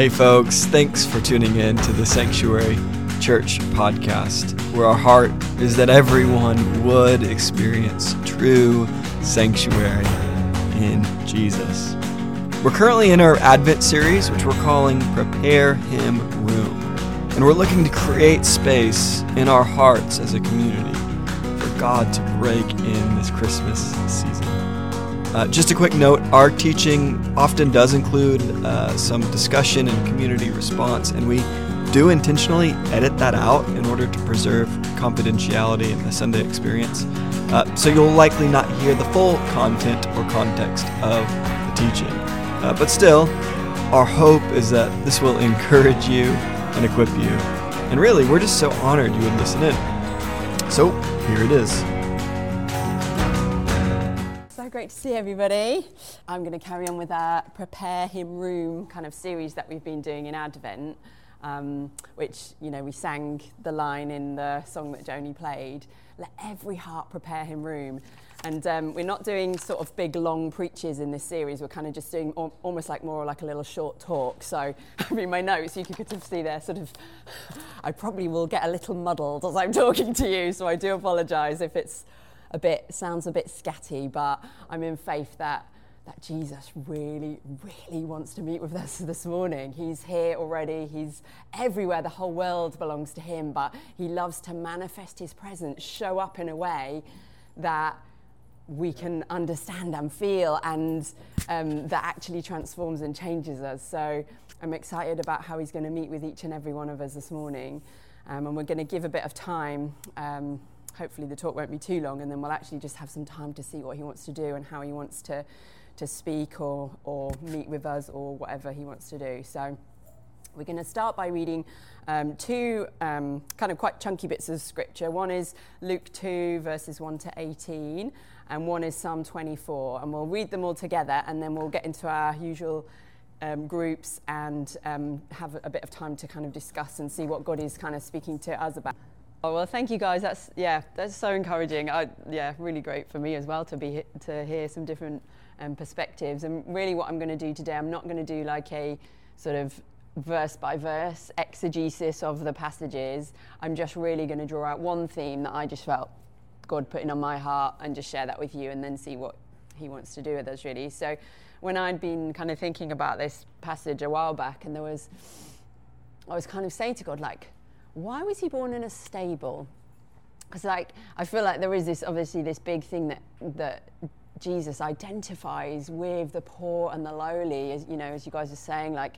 Hey, folks, thanks for tuning in to the Sanctuary Church podcast, where our heart is that everyone would experience true sanctuary in Jesus. We're currently in our Advent series, which we're calling Prepare Him Room. And we're looking to create space in our hearts as a community for God to break in this Christmas season. Uh, just a quick note our teaching often does include uh, some discussion and community response, and we do intentionally edit that out in order to preserve confidentiality in the Sunday experience. Uh, so you'll likely not hear the full content or context of the teaching. Uh, but still, our hope is that this will encourage you and equip you. And really, we're just so honored you would listen in. So here it is great to see everybody. I'm going to carry on with our Prepare Him Room kind of series that we've been doing in Advent, um, which, you know, we sang the line in the song that Joni played let every heart prepare Him room. And um, we're not doing sort of big, long preaches in this series. We're kind of just doing al- almost like more like a little short talk. So, I mean, my notes, you could see there sort of, I probably will get a little muddled as I'm talking to you. So, I do apologize if it's a bit sounds a bit scatty, but I'm in faith that that Jesus really, really wants to meet with us this morning. He's here already. He's everywhere. The whole world belongs to him, but he loves to manifest his presence, show up in a way that we can understand and feel and um, that actually transforms and changes us. So I'm excited about how he's going to meet with each and every one of us this morning. Um, and we're going to give a bit of time. Um, hopefully the talk won't be too long and then we'll actually just have some time to see what he wants to do and how he wants to, to speak or, or meet with us or whatever he wants to do. So we're going to start by reading um, two um, kind of quite chunky bits of scripture. One is Luke 2, verses 1 to 18, and one is Psalm 24. And we'll read them all together and then we'll get into our usual um, groups and um, have a bit of time to kind of discuss and see what God is kind of speaking to us about. Oh well, thank you guys. That's yeah, that's so encouraging. I, yeah, really great for me as well to be to hear some different um, perspectives. And really, what I'm going to do today, I'm not going to do like a sort of verse by verse exegesis of the passages. I'm just really going to draw out one theme that I just felt God putting on my heart and just share that with you, and then see what He wants to do with us. Really. So, when I'd been kind of thinking about this passage a while back, and there was, I was kind of saying to God like why was he born in a stable? Because like I feel like there is this obviously this big thing that that Jesus identifies with the poor and the lowly, as you know, as you guys are saying, like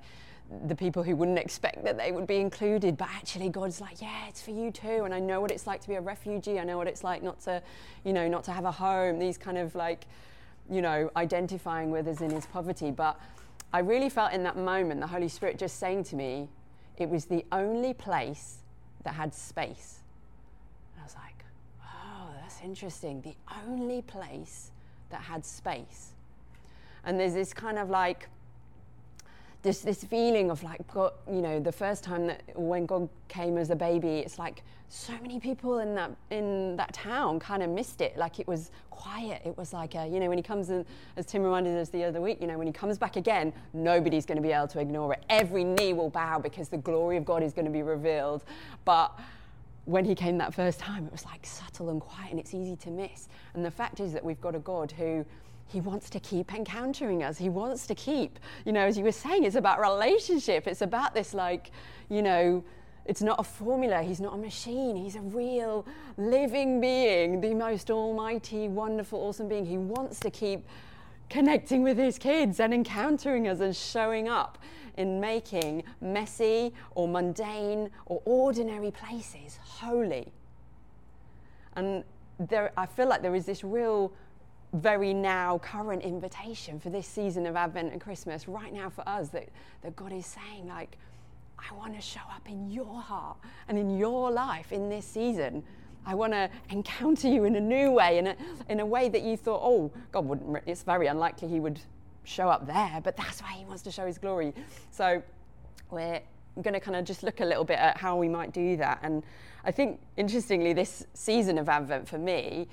the people who wouldn't expect that they would be included, but actually God's like, yeah, it's for you too. And I know what it's like to be a refugee. I know what it's like not to, you know, not to have a home. These kind of like, you know, identifying with us in his poverty. But I really felt in that moment the Holy Spirit just saying to me, it was the only place that had space. And I was like, oh, that's interesting. The only place that had space. And there's this kind of like, this, this feeling of like, God, you know, the first time that when God came as a baby, it's like so many people in that in that town kind of missed it. Like it was quiet. It was like, a, you know, when he comes in, as Tim reminded us the other week, you know, when he comes back again, nobody's going to be able to ignore it. Every knee will bow because the glory of God is going to be revealed. But when he came that first time, it was like subtle and quiet, and it's easy to miss. And the fact is that we've got a God who he wants to keep encountering us. He wants to keep, you know, as you were saying, it's about relationship. It's about this, like, you know, it's not a formula. He's not a machine. He's a real living being, the most almighty, wonderful, awesome being. He wants to keep connecting with his kids and encountering us and showing up in making messy or mundane or ordinary places holy. And there, I feel like there is this real very now current invitation for this season of Advent and Christmas right now for us that, that God is saying, like, I want to show up in your heart and in your life in this season. I want to encounter you in a new way, in a, in a way that you thought, oh, God wouldn't, it's very unlikely he would show up there, but that's why he wants to show his glory. So we're going to kind of just look a little bit at how we might do that. And I think, interestingly, this season of Advent for me,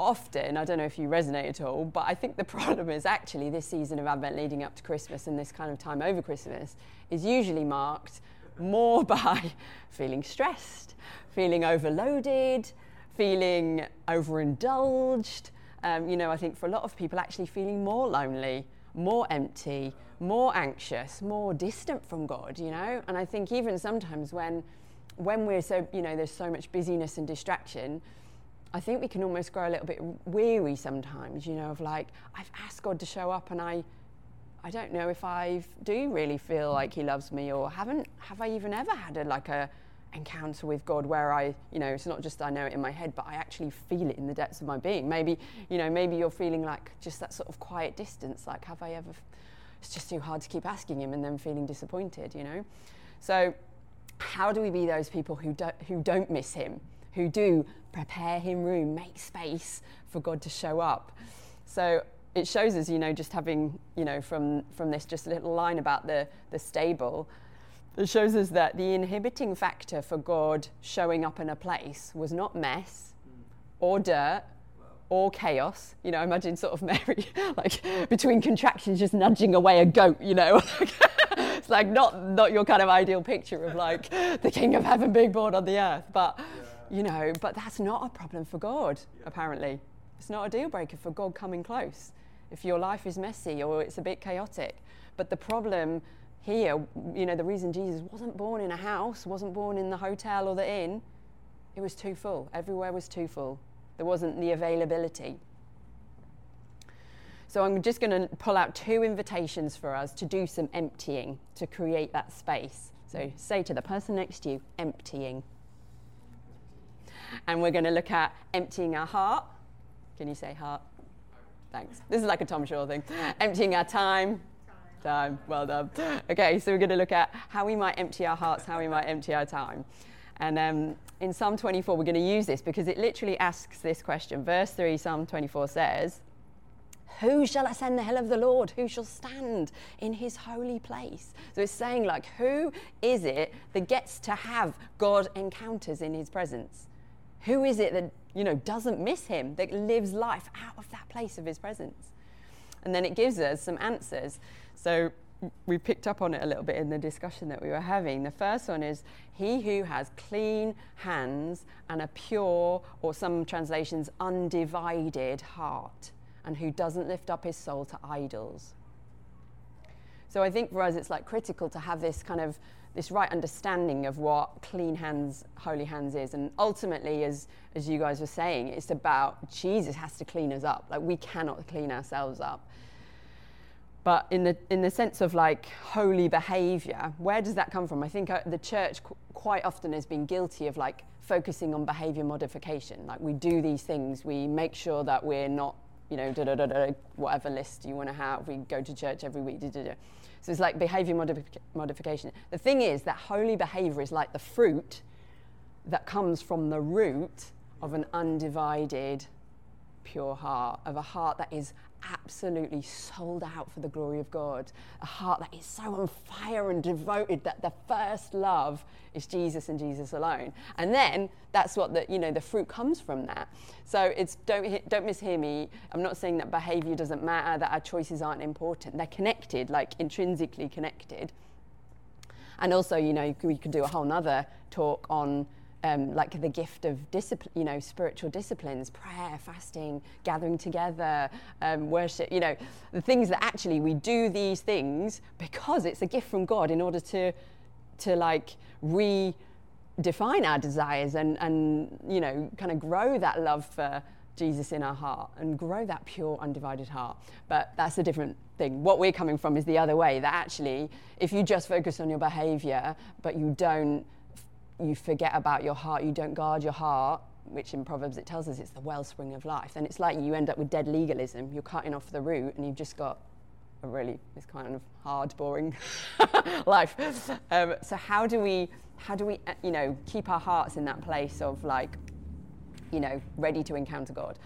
often, I don't know if you resonate at all, but I think the problem is actually this season of Advent leading up to Christmas and this kind of time over Christmas is usually marked more by feeling stressed, feeling overloaded, feeling overindulged. Um, you know, I think for a lot of people, actually feeling more lonely, more empty, more anxious, more distant from God, you know? And I think even sometimes when when we're so, you know, there's so much busyness and distraction, I think we can almost grow a little bit weary sometimes, you know, of like, I've asked God to show up and I, I don't know if I do really feel like He loves me or haven't, have I even ever had a, like a encounter with God where I, you know, it's not just I know it in my head, but I actually feel it in the depths of my being. Maybe, you know, maybe you're feeling like just that sort of quiet distance, like, have I ever, it's just too hard to keep asking Him and then feeling disappointed, you know? So, how do we be those people who, don't who don't miss him, who do prepare him room, make space for God to show up? So it shows us, you know, just having, you know, from, from this just a little line about the, the stable, it shows us that the inhibiting factor for God showing up in a place was not mess or dirt or chaos. You know, imagine sort of Mary, like between contractions, just nudging away a goat, you know. it's like not, not your kind of ideal picture of like the king of heaven being born on the earth. But. You know, but that's not a problem for God, yeah. apparently. It's not a deal breaker for God coming close if your life is messy or it's a bit chaotic. But the problem here, you know, the reason Jesus wasn't born in a house, wasn't born in the hotel or the inn, it was too full. Everywhere was too full. There wasn't the availability. So I'm just going to pull out two invitations for us to do some emptying to create that space. So say to the person next to you, emptying. And we're going to look at emptying our heart. Can you say heart? Thanks. This is like a Tom Shaw thing. Emptying our time. Time. Well done. Okay, so we're going to look at how we might empty our hearts, how we might empty our time. And um, in Psalm 24, we're going to use this because it literally asks this question. Verse 3, Psalm 24 says, Who shall ascend the hill of the Lord? Who shall stand in his holy place? So it's saying, like, who is it that gets to have God encounters in his presence? Who is it that, you know, doesn't miss him, that lives life out of that place of his presence? And then it gives us some answers. So we picked up on it a little bit in the discussion that we were having. The first one is he who has clean hands and a pure, or some translations, undivided heart, and who doesn't lift up his soul to idols. So I think for us, it's like critical to have this kind of this right understanding of what clean hands, holy hands is. And ultimately, as, as you guys were saying, it's about Jesus has to clean us up. Like we cannot clean ourselves up. But in the, in the sense of like holy behavior, where does that come from? I think uh, the church qu- quite often has been guilty of like focusing on behavior modification. Like we do these things, we make sure that we're not, you know, da da da da, whatever list you want to have. We go to church every week, da da da. So it's like behavior modification. The thing is that holy behavior is like the fruit that comes from the root of an undivided, pure heart, of a heart that is absolutely sold out for the glory of God, a heart that is so on fire and devoted that the first love is Jesus and Jesus alone. And then that's what the you know the fruit comes from that. So it's don't don't mishear me. I'm not saying that behavior doesn't matter, that our choices aren't important. They're connected, like intrinsically connected. And also, you know, we could do a whole nother talk on um, like the gift of discipline, you know, spiritual disciplines, prayer, fasting, gathering together, um, worship, you know, the things that actually we do these things because it's a gift from God in order to, to like redefine our desires and, and, you know, kind of grow that love for Jesus in our heart and grow that pure, undivided heart. But that's a different thing. What we're coming from is the other way that actually, if you just focus on your behavior, but you don't you forget about your heart, you don't guard your heart, which in Proverbs it tells us it's the wellspring of life. And it's like you end up with dead legalism. You're cutting off the root and you've just got a really, this kind of hard, boring life. Um, so how do we, how do we, uh, you know, keep our hearts in that place of like, you know, ready to encounter God?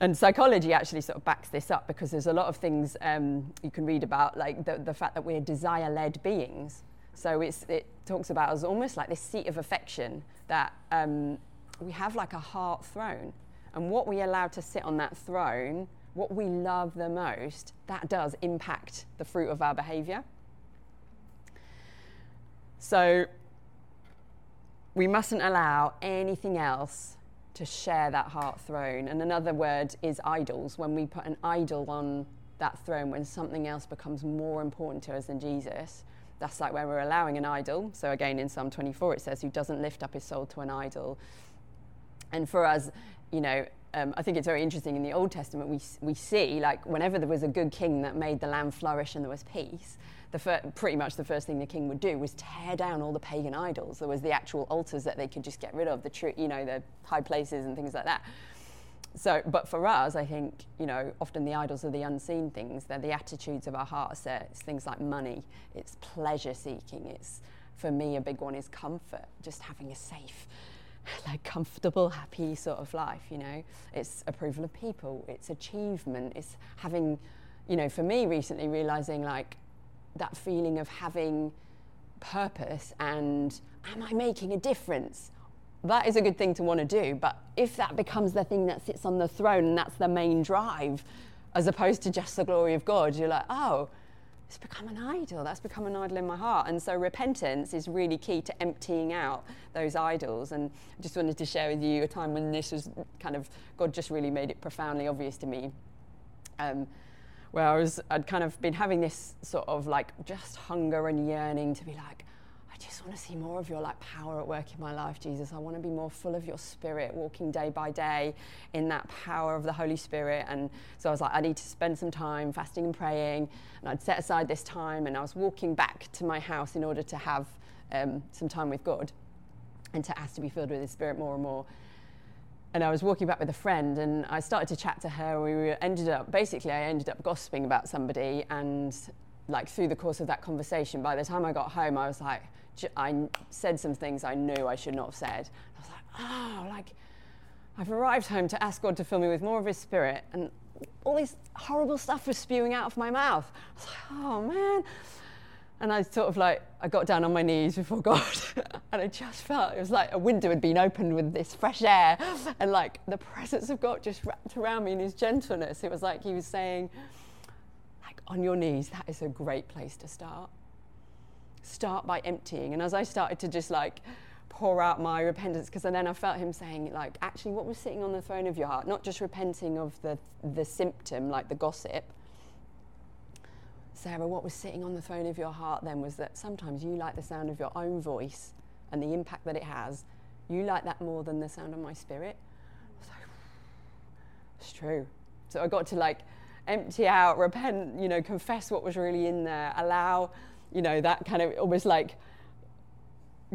And psychology actually sort of backs this up because there's a lot of things um, you can read about, like the, the fact that we're desire led beings. So it talks about us almost like this seat of affection that um, we have like a heart throne. And what we allow to sit on that throne, what we love the most, that does impact the fruit of our behavior. So we mustn't allow anything else to share that heart throne. And another word is idols. When we put an idol on that throne, when something else becomes more important to us than Jesus, that's like when we're allowing an idol. So again, in Psalm 24, it says, "Who doesn't lift up his soul to an idol." And for us, you know, um, I think it's very interesting in the Old Testament, we, we see like whenever there was a good king that made the land flourish and there was peace, the fir- pretty much the first thing the king would do was tear down all the pagan idols. There was the actual altars that they could just get rid of, the you know, the high places and things like that. So, but for us, I think, you know, often the idols are the unseen things. They're the attitudes of our hearts. It's things like money, it's pleasure seeking. It's, for me, a big one is comfort, just having a safe, like comfortable, happy sort of life, you know. It's approval of people, it's achievement, it's having, you know, for me recently realizing like that feeling of having purpose and am I making a difference? That is a good thing to want to do, but if that becomes the thing that sits on the throne and that's the main drive, as opposed to just the glory of God, you're like, oh, it's become an idol. That's become an idol in my heart. And so repentance is really key to emptying out those idols. And I just wanted to share with you a time when this was kind of, God just really made it profoundly obvious to me. Um, where I was, I'd kind of been having this sort of like just hunger and yearning to be like, I just want to see more of your like power at work in my life, Jesus. I want to be more full of your spirit, walking day by day in that power of the Holy Spirit. And so I was like, I need to spend some time fasting and praying. And I'd set aside this time and I was walking back to my house in order to have um, some time with God and to ask to be filled with His Spirit more and more and I was walking back with a friend and I started to chat to her. We ended up, basically, I ended up gossiping about somebody. And like through the course of that conversation, by the time I got home, I was like, I said some things I knew I should not have said. I was like, oh, like I've arrived home to ask God to fill me with more of His Spirit. And all this horrible stuff was spewing out of my mouth. I was like, oh man. And I sort of like, I got down on my knees before God and I just felt it was like a window had been opened with this fresh air and like the presence of God just wrapped around me in his gentleness. It was like he was saying, like, on your knees, that is a great place to start. Start by emptying. And as I started to just like pour out my repentance, because then I felt him saying, like, actually, what was sitting on the throne of your heart? Not just repenting of the, the symptom, like the gossip Sara, what was sitting on the throne of your heart then was that sometimes you like the sound of your own voice and the impact that it has. You like that more than the sound of my spirit. So, it's true. So I got to like empty out, repent, you know, confess what was really in there, allow, you know, that kind of almost like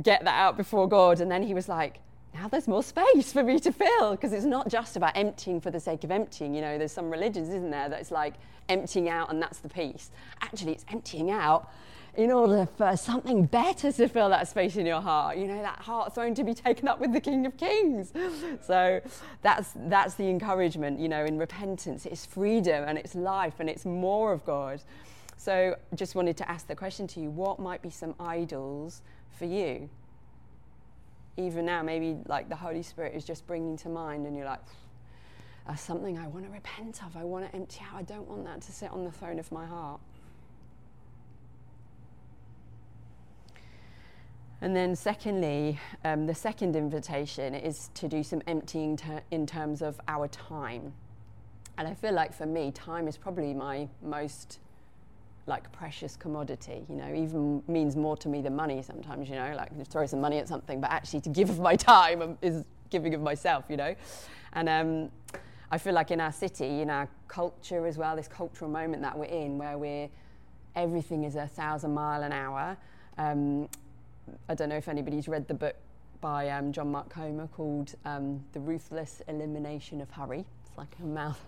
get that out before God. And then he was like, now there's more space for me to fill because it's not just about emptying for the sake of emptying. You know, there's some religions, isn't there, that's like emptying out and that's the peace. Actually, it's emptying out in order for something better to fill that space in your heart. You know, that heart throne to be taken up with the King of Kings. So that's that's the encouragement. You know, in repentance, it's freedom and it's life and it's more of God. So just wanted to ask the question to you: What might be some idols for you? even now, maybe like the Holy Spirit is just bringing to mind, and you're like, that's something I want to repent of. I want to empty out. I don't want that to sit on the throne of my heart. And then, secondly, um, the second invitation is to do some emptying ter- in terms of our time. And I feel like for me, time is probably my most like precious commodity, you know, even means more to me than money sometimes, you know, like throw some money at something, but actually to give of my time is giving of myself, you know. And um, I feel like in our city, in our culture as well, this cultural moment that we're in where we're, everything is a thousand mile an hour. Um, I don't know if anybody's read the book by um, John Mark Comer called um, The Ruthless Elimination of Hurry. It's like a mouth,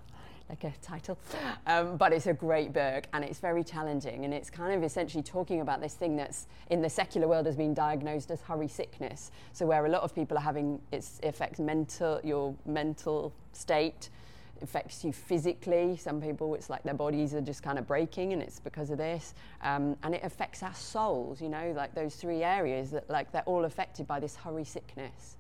like a title. Um, but it's a great book and it's very challenging. And it's kind of essentially talking about this thing that's in the secular world has been diagnosed as hurry sickness. So, where a lot of people are having it affects mental, your mental state, affects you physically. Some people, it's like their bodies are just kind of breaking, and it's because of this. Um, and it affects our souls, you know, like those three areas that, like, they're all affected by this hurry sickness.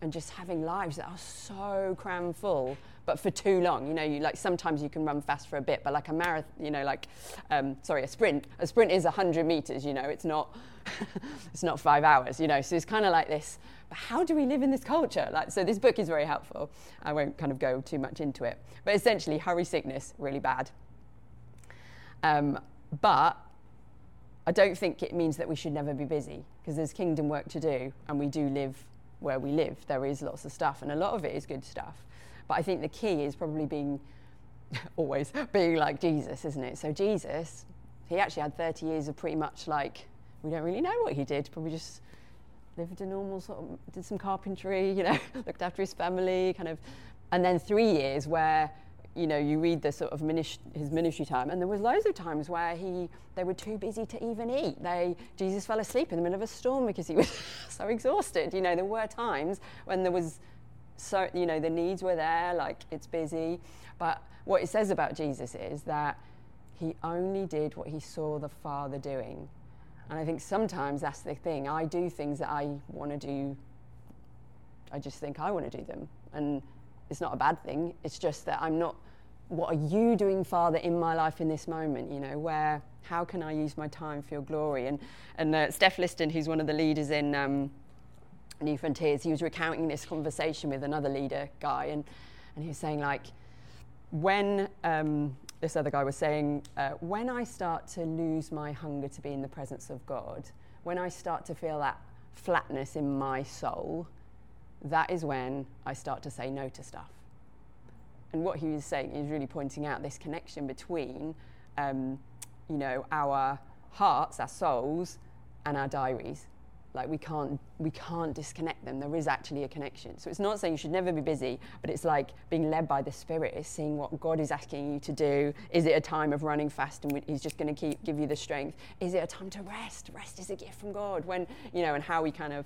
And just having lives that are so cram full but for too long. You know, you like sometimes you can run fast for a bit, but like a marathon, you know, like um, sorry, a sprint. A sprint is hundred meters. You know, it's not it's not five hours. You know, so it's kind of like this. But how do we live in this culture? Like, so this book is very helpful. I won't kind of go too much into it, but essentially, hurry sickness really bad. Um, but I don't think it means that we should never be busy because there's kingdom work to do, and we do live where we live. There is lots of stuff, and a lot of it is good stuff. But I think the key is probably being always being like Jesus, isn't it? So Jesus, he actually had 30 years of pretty much like we don't really know what he did. Probably just lived a normal sort of did some carpentry, you know, looked after his family, kind of, and then three years where you know you read the sort of his ministry time, and there was loads of times where he they were too busy to even eat. They Jesus fell asleep in the middle of a storm because he was so exhausted. You know, there were times when there was so you know the needs were there like it's busy. But what it says about jesus is that he only did what he saw the father doing. And i think sometimes that's the thing. I do things that i want to do. I just think i want to do them. And it's not a bad thing. It's just that i'm not what are you doing father in my life in this moment? You know where how can i use my time for your glory? And and uh, Stef Liston who's one of the leaders in um, Newfrontiers, he was recounting this conversation with another leader guy, and, and he was saying, like, when um, this other guy was saying, uh, when I start to lose my hunger to be in the presence of God, when I start to feel that flatness in my soul, that is when I start to say no to stuff. And what he was saying, is really pointing out this connection between, um, you know, our hearts, our souls, and our diaries. Like we can't we can't disconnect them. There is actually a connection. So it's not saying you should never be busy but it's like being led by the spirit is seeing what god is asking you to do. Is it a time of running fast and he's just going to keep give you the strength? Is it a time to rest? Rest is a gift from god when you know and how we kind of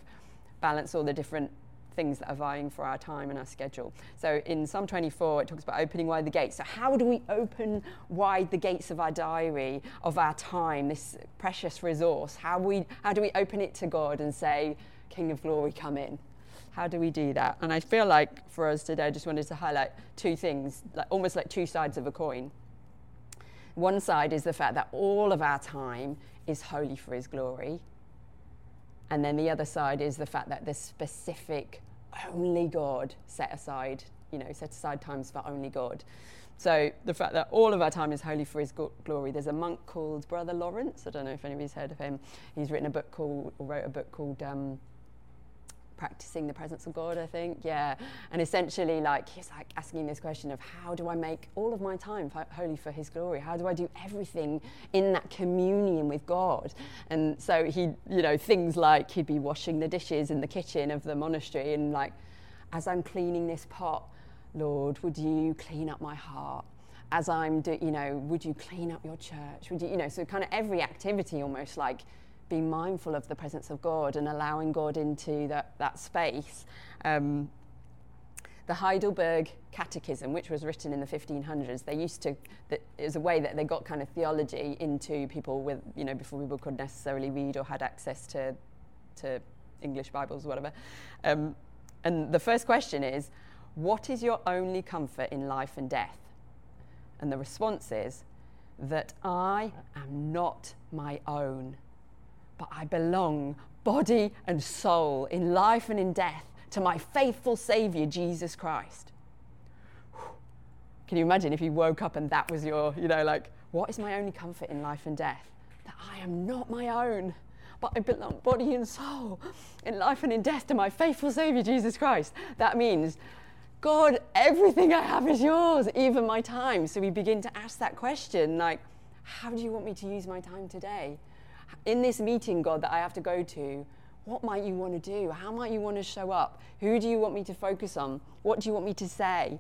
balance all the different things that are vying for our time and our schedule. So in Psalm 24, it talks about opening wide the gates. So, how do we open wide the gates of our diary, of our time, this precious resource? How, we, how do we open it to God and say, King of glory, come in? How do we do that? And I feel like for us today, I just wanted to highlight two things, like, almost like two sides of a coin. One side is the fact that all of our time is holy for His glory. And then the other side is the fact that there's specific only God set aside, you know, set aside times for only God. So the fact that all of our time is holy for His glory. There's a monk called Brother Lawrence. I don't know if anybody's heard of him. He's written a book called, or wrote a book called um, practicing the presence of God, I think. Yeah. And essentially, like, he's like asking this question of how do I make all of my time holy for His glory? How do I do everything in that communion with God? And so he, you know, things like he'd be washing the dishes in the kitchen of the monastery and, like, as I'm cleaning this pot, Lord, would you clean up my heart? As I'm, do, you know, would you clean up your church? Would you, you know, so kind of every activity almost like being mindful of the presence of God and allowing God into that, that space. Um, the Heidelberg Catechism, which was written in the 1500s, they used to, it was a way that they got kind of theology into people with, you know, before people could necessarily read or had access to, to English Bibles or whatever. Um, and the first question is, what is your only comfort in life and death? And the response is, that I am not my own but I belong, body and soul, in life and in death, to my faithful Savior, Jesus Christ. Can you imagine if you woke up and that was your, you know, like, what is my only comfort in life and death? That I am not my own, but I belong body and soul, in life and in death, to my faithful Savior, Jesus Christ. That means, God, everything I have is yours, even my time. So we begin to ask that question, like, how do you want me to use my time today? In this meeting, God, that I have to go to, what might you want to do? How might you want to show up? Who do you want me to focus on? What do you want me to say?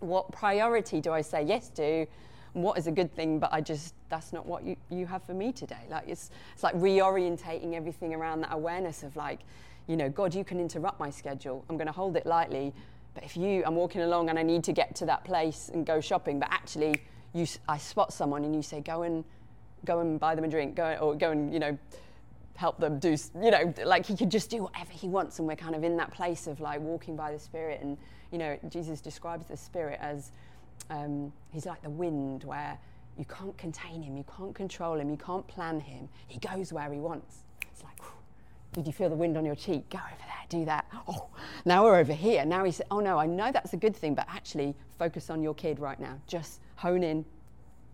What priority do I say yes to? What is a good thing, but I just, that's not what you, you have for me today. Like, it's, it's like reorientating everything around that awareness of like, you know, God, you can interrupt my schedule. I'm going to hold it lightly. But if you, I'm walking along and I need to get to that place and go shopping, but actually, you, I spot someone and you say, go and go and buy them a drink, go or go and you know help them do, you know, like he could just do whatever he wants. And we're kind of in that place of like walking by the Spirit. And, you know, Jesus describes the Spirit as um, he's like the wind where you can't contain him, you can't control him, you can't plan him. He goes where he wants. It's like, whew, did you feel the wind on your cheek? Go over there, do that. Oh, now we're over here. Now he said, oh no, I know that's a good thing, but actually focus on your kid right now. Just hone in,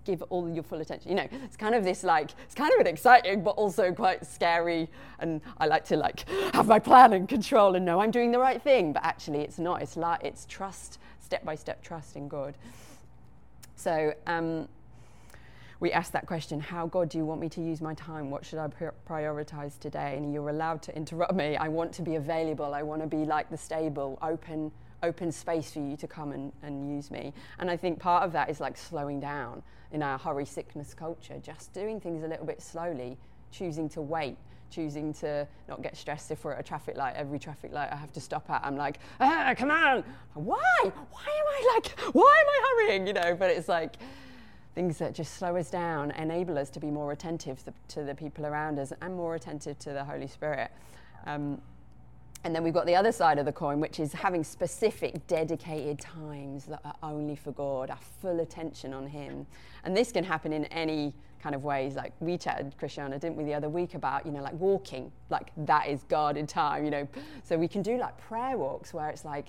give all your full attention. You know, it's kind of this like, it's kind of an exciting, but also quite scary. And I like to like have my plan and control and know I'm doing the right thing, but actually it's not. It's like, it's trust, step by step trust in God. So, um, we ask that question how god do you want me to use my time what should i prioritize today and you're allowed to interrupt me i want to be available i want to be like the stable open open space for you to come and, and use me. And i think part of that is like slowing down in our hurry sickness culture. Just doing things a little bit slowly choosing to wait choosing to not get stressed if we're at a traffic light every traffic light i have to stop at. I'm like ah come on. Why? Why am i like why am i hurrying? You know but it's like things that just slow us down, enable us to be more attentive to the people around us and more attentive to the Holy Spirit. Um, and then we've got the other side of the coin, which is having specific, dedicated times that are only for God, our full attention on Him. And this can happen in any kind of ways. Like we chatted, Christiana, didn't we, the other week about, you know, like walking, like that is guarded time, you know. So we can do like prayer walks where it's like,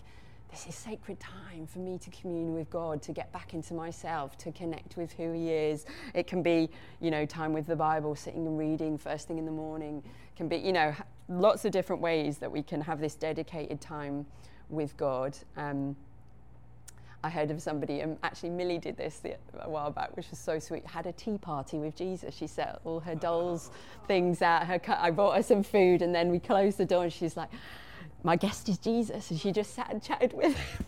this is sacred time for me to commune with God, to get back into myself, to connect with who He is. It can be, you know, time with the Bible, sitting and reading first thing in the morning. It can be, you know, lots of different ways that we can have this dedicated time with God. Um, I heard of somebody, and actually Millie did this a while back, which was so sweet. Had a tea party with Jesus. She set all her dolls things out. Her, I bought her some food, and then we closed the door, and she's like, my guest is Jesus, and she just sat and chatted with him.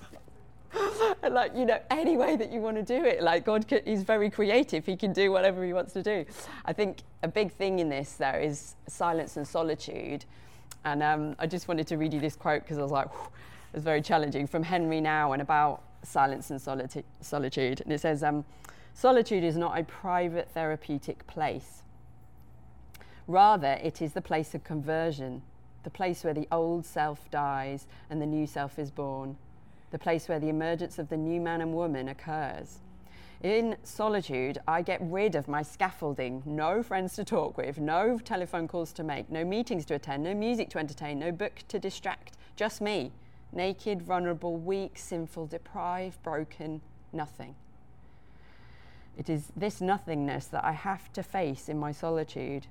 And like you know any way that you want to do it like god is very creative. He can do whatever he wants to do. I think a big thing in this though is silence and solitude. And um, i just wanted to read you this quote because i was like it was very challenging. From Henri Nouwen about silence and solitude. And it says um, solitude is not a private therapeutic place. Rather it is the place of conversion the place where the old self dies and the new self is born, the place where the emergence of the new man and woman occurs. In solitude, I get rid of my scaffolding. No friends to talk with, no telephone calls to make, no meetings to attend, no music to entertain, no book to distract. Just me, naked, vulnerable, weak, sinful, deprived, broken, nothing. It is this nothingness that I have to face in my solitude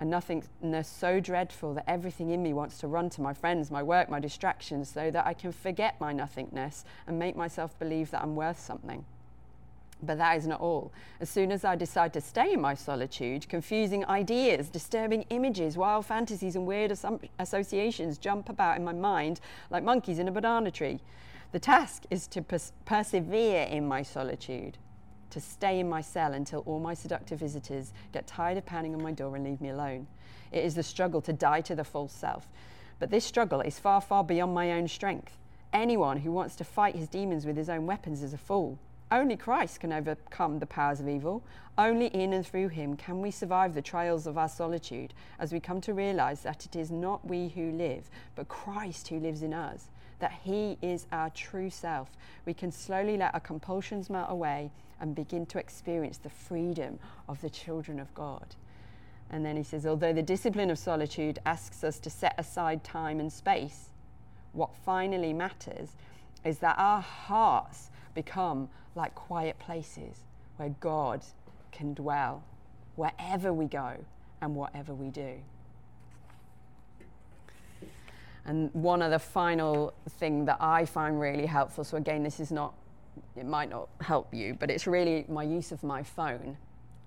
a nothingness so dreadful that everything in me wants to run to my friends, my work, my distractions, so that I can forget my nothingness and make myself believe that I'm worth something. But that is not all. As soon as I decide to stay in my solitude, confusing ideas, disturbing images, wild fantasies, and weird associations jump about in my mind like monkeys in a banana tree. The task is to pers- persevere in my solitude to stay in my cell until all my seductive visitors get tired of pounding on my door and leave me alone. It is the struggle to die to the false self. But this struggle is far, far beyond my own strength. Anyone who wants to fight his demons with his own weapons is a fool. Only Christ can overcome the powers of evil. Only in and through him can we survive the trials of our solitude as we come to realize that it is not we who live, but Christ who lives in us, that he is our true self. We can slowly let our compulsions melt away and begin to experience the freedom of the children of God. And then he says, although the discipline of solitude asks us to set aside time and space, what finally matters is that our hearts become like quiet places where God can dwell wherever we go and whatever we do. And one other final thing that I find really helpful, so again, this is not it might not help you, but it's really my use of my phone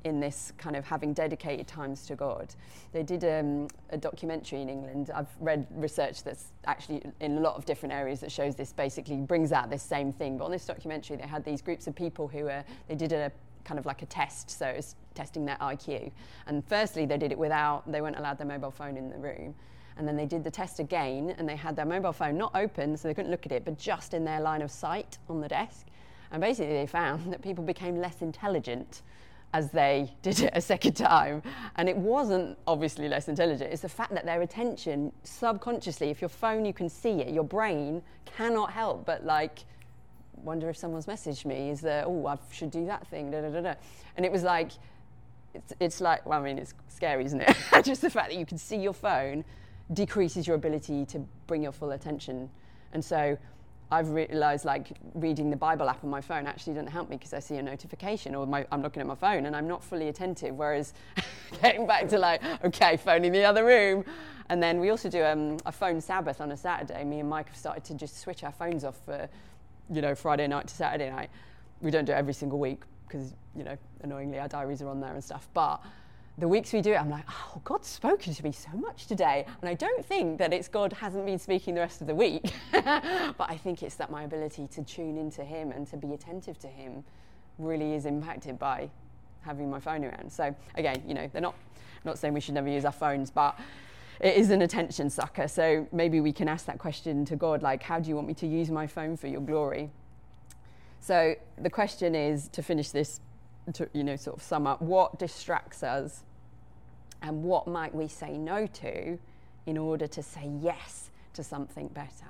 in this kind of having dedicated times to God. They did um, a documentary in England. I've read research that's actually in a lot of different areas that shows this basically brings out this same thing. But on this documentary, they had these groups of people who were, they did a kind of like a test, so it was testing their IQ. And firstly, they did it without, they weren't allowed their mobile phone in the room. And then they did the test again, and they had their mobile phone not open, so they couldn't look at it, but just in their line of sight on the desk. And basically, they found that people became less intelligent as they did it a second time. And it wasn't obviously less intelligent. It's the fact that their attention, subconsciously, if your phone, you can see it, your brain cannot help but like, wonder if someone's messaged me. Is there, oh, I should do that thing, da da da da. And it was like, it's, it's like, well, I mean, it's scary, isn't it? Just the fact that you can see your phone decreases your ability to bring your full attention. And so I've realized like reading the Bible app on my phone actually doesn't help me because I see a notification or my, I'm looking at my phone and I'm not fully attentive. Whereas getting back to like, okay, phone in the other room. And then we also do um, a phone Sabbath on a Saturday. Me and Mike have started to just switch our phones off for, you know, Friday night to Saturday night. We don't do it every single week because, you know, annoyingly our diaries are on there and stuff. But the weeks we do it, I'm like, oh, God's spoken to me so much today. And I don't think that it's God hasn't been speaking the rest of the week, but I think it's that my ability to tune into Him and to be attentive to Him really is impacted by having my phone around. So again, you know, they're not not saying we should never use our phones, but it is an attention sucker. So maybe we can ask that question to God, like, how do you want me to use my phone for your glory? So the question is to finish this to you know sort of sum up what distracts us and what might we say no to in order to say yes to something better.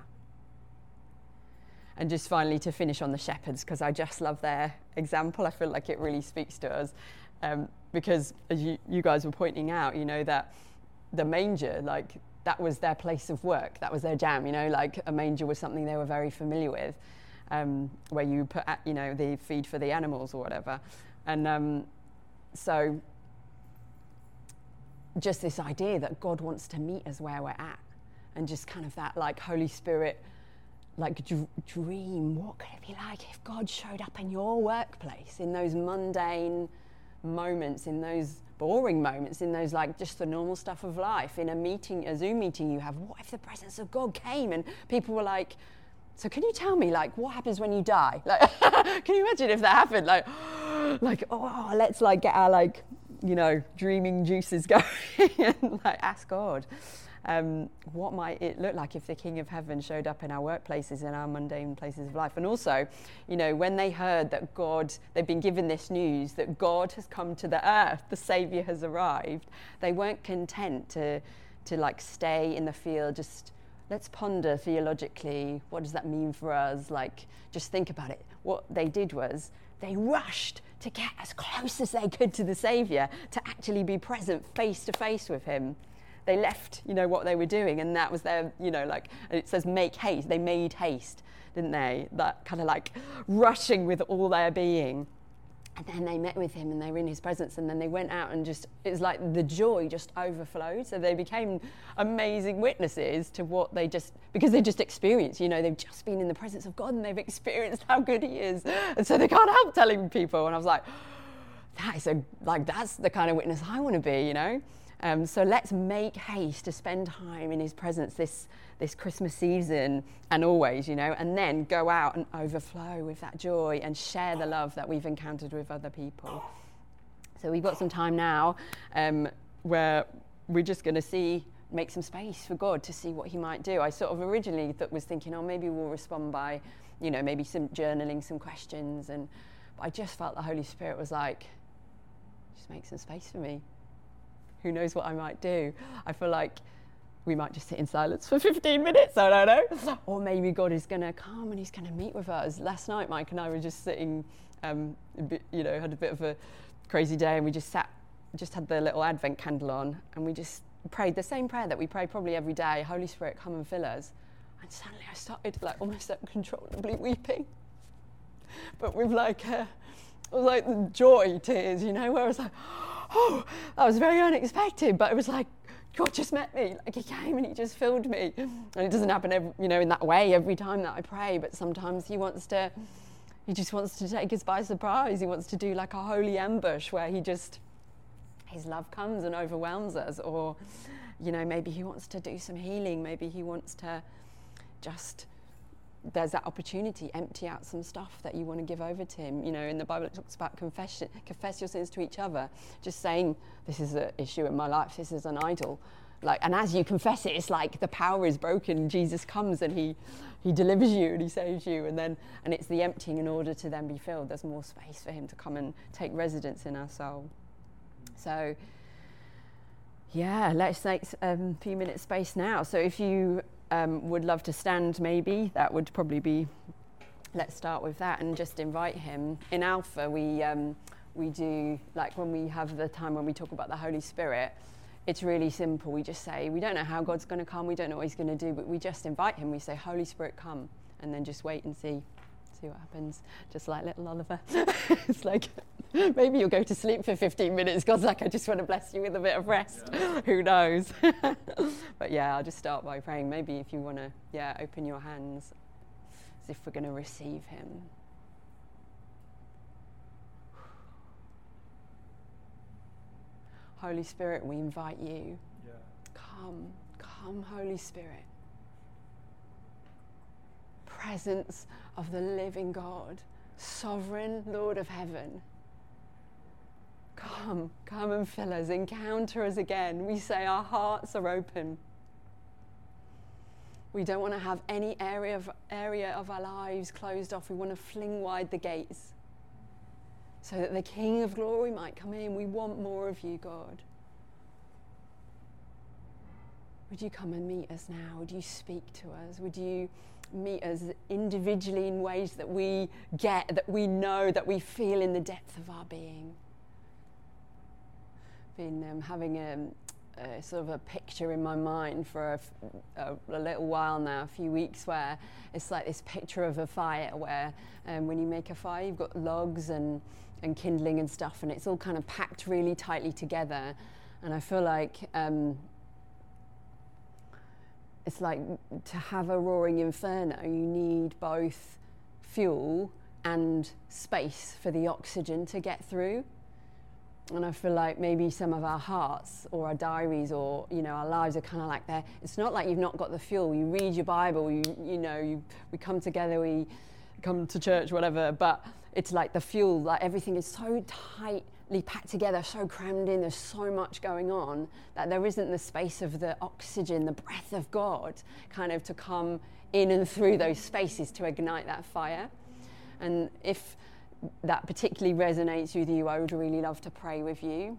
And just finally to finish on the shepherds because i just love their example. I feel like it really speaks to us um, because as you, you guys were pointing out you know that the manger like that was their place of work. That was their jam you know like a manger was something they were very familiar with um, where you put you know the feed for the animals or whatever and um, so, just this idea that God wants to meet us where we're at, and just kind of that like Holy Spirit, like dream. What could it be like if God showed up in your workplace in those mundane moments, in those boring moments, in those like just the normal stuff of life, in a meeting, a Zoom meeting you have? What if the presence of God came and people were like, so can you tell me like what happens when you die? Like, can you imagine if that happened? Like, like oh, let's like get our like you know dreaming juices going and like ask God. Um, what might it look like if the King of Heaven showed up in our workplaces, in our mundane places of life? And also, you know, when they heard that God, they've been given this news that God has come to the earth, the Savior has arrived, they weren't content to, to like stay in the field just let's ponder theologically what does that mean for us? Like just think about it. What they did was they rushed to get as close as they could to the savior to actually be present face to face with him. They left you know what they were doing and that was their you know like it says make haste. They made haste didn't they? That kind of like rushing with all their being and then they met with him and they were in his presence and then they went out and just it was like the joy just overflowed. So they became amazing witnesses to what they just because they just experienced you know they've just been in the presence of god and they've experienced how good he is. And so they can't help telling people. And i was like that is a like that's the kind of witness i want to be you know um, so let's make haste to spend time in his presence this, this Christmas season and always, you know, and then go out and overflow with that joy and share the love that we've encountered with other people. So we've got some time now um, where we're just going to see, make some space for God to see what He might do. I sort of originally th- was thinking, oh, maybe we'll respond by, you know, maybe some journaling, some questions, and but I just felt the Holy Spirit was like, just make some space for me who knows what I might do? I feel like we might just sit in silence for 15 minutes, I don't know. Or maybe God is going to come and he's going to meet with us. Last night, Mike and I were just sitting, um, bit, you know, had a bit of a crazy day and we just sat, just had the little Advent candle on and we just prayed the same prayer that we pray probably every day Holy Spirit, come and fill us. And suddenly I started like almost uncontrollably weeping. But with like, was like the joy tears, you know, where I was like, oh, that was very unexpected, but it was like, God just met me. Like he came and he just filled me. And it doesn't happen, every, you know, in that way every time that I pray, but sometimes he wants to, he just wants to take us by surprise. He wants to do like a holy ambush where he just, his love comes and overwhelms us. Or, you know, maybe he wants to do some healing. Maybe he wants to just there's that opportunity, empty out some stuff that you want to give over to him. You know, in the Bible it talks about confession, confess your sins to each other. Just saying, this is an issue in my life, this is an idol. like, and as you confess it, it's like the power is broken. Jesus comes and he, he delivers you and he saves you, and then and it's the emptying in order to then be filled. There's more space for him to come and take residence in our soul. So, yeah, let's take a um, few minutes space now. So if you um, would love to stand, maybe that would probably be. Let's start with that and just invite him. In Alpha, we um, we do like when we have the time when we talk about the Holy Spirit it's really simple. We just say, we don't know how God's going to come, we don't know what He's going to do, but we just invite Him. We say, Holy Spirit, come, and then just wait and see, see what happens. Just like little Oliver. it's like, maybe you'll go to sleep for 15 minutes. God's like, I just want to bless you with a bit of rest. Yeah. Who knows? but yeah, I'll just start by praying. Maybe if you want to, yeah, open your hands as if we're going to receive Him. Holy Spirit, we invite you. Yeah. Come, come, Holy Spirit. Presence of the living God, sovereign Lord of heaven. Come, come and fill us, encounter us again. We say our hearts are open. We don't want to have any area of, area of our lives closed off. We want to fling wide the gates so that the King of glory might come in. We want more of you, God. Would you come and meet us now? Would you speak to us? Would you meet us individually in ways that we get, that we know, that we feel in the depth of our being? Been um, having a, a, sort of a picture in my mind for a, a, a, little while now, a few weeks, where it's like this picture of a fire where um, when you make a fire, you've got logs and and kindling and stuff, and it's all kind of packed really tightly together. And I feel like um, it's like to have a roaring inferno, you need both fuel and space for the oxygen to get through. And I feel like maybe some of our hearts or our diaries or you know our lives are kind of like that. It's not like you've not got the fuel. You read your Bible, you you know, you, we come together, we come to church, whatever. But it's like the fuel, like everything is so tightly packed together, so crammed in, there's so much going on that there isn't the space of the oxygen, the breath of God kind of to come in and through those spaces to ignite that fire. And if that particularly resonates with you, I would really love to pray with you.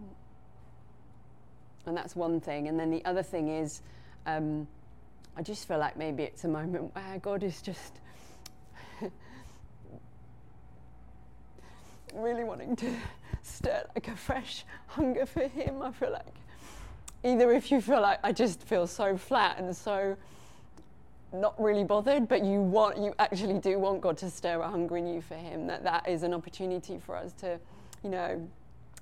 And that's one thing. And then the other thing is, um, I just feel like maybe it's a moment where God is just really wanting to stir like a fresh hunger for Him. I feel like either if you feel like I just feel so flat and so not really bothered, but you want, you actually do want God to stir a hunger in you for Him. That that is an opportunity for us to, you know,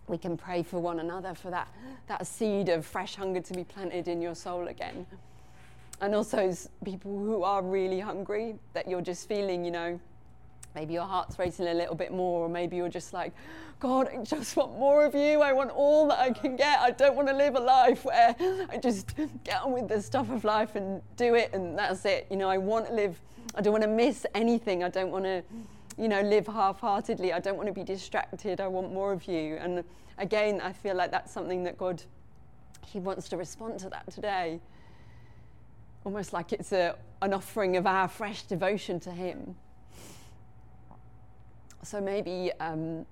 we can pray for one another for that that seed of fresh hunger to be planted in your soul again. And also people who are really hungry, that you're just feeling, you know, Maybe your heart's racing a little bit more, or maybe you're just like, God, I just want more of you. I want all that I can get. I don't want to live a life where I just get on with the stuff of life and do it and that's it. You know, I want to live, I don't want to miss anything. I don't want to, you know, live half heartedly. I don't want to be distracted. I want more of you. And again, I feel like that's something that God, He wants to respond to that today. Almost like it's a, an offering of our fresh devotion to Him. So maybe um,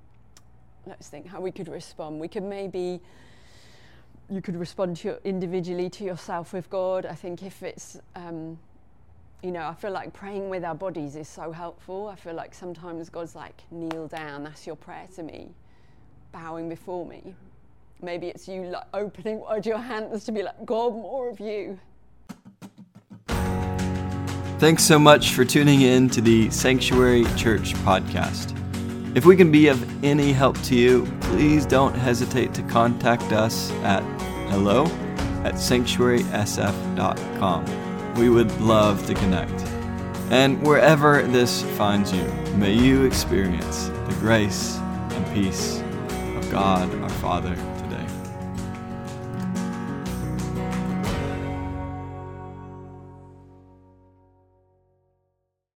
let's think how we could respond. We could maybe you could respond to your, individually to yourself with God. I think if it's um, you know, I feel like praying with our bodies is so helpful. I feel like sometimes God's like, kneel down, that's your prayer to me, bowing before me. Maybe it's you like opening wide your hands to be like, God, more of you. Thanks so much for tuning in to the Sanctuary Church podcast. If we can be of any help to you, please don't hesitate to contact us at hello at sanctuarysf.com. We would love to connect. And wherever this finds you, may you experience the grace and peace of God our Father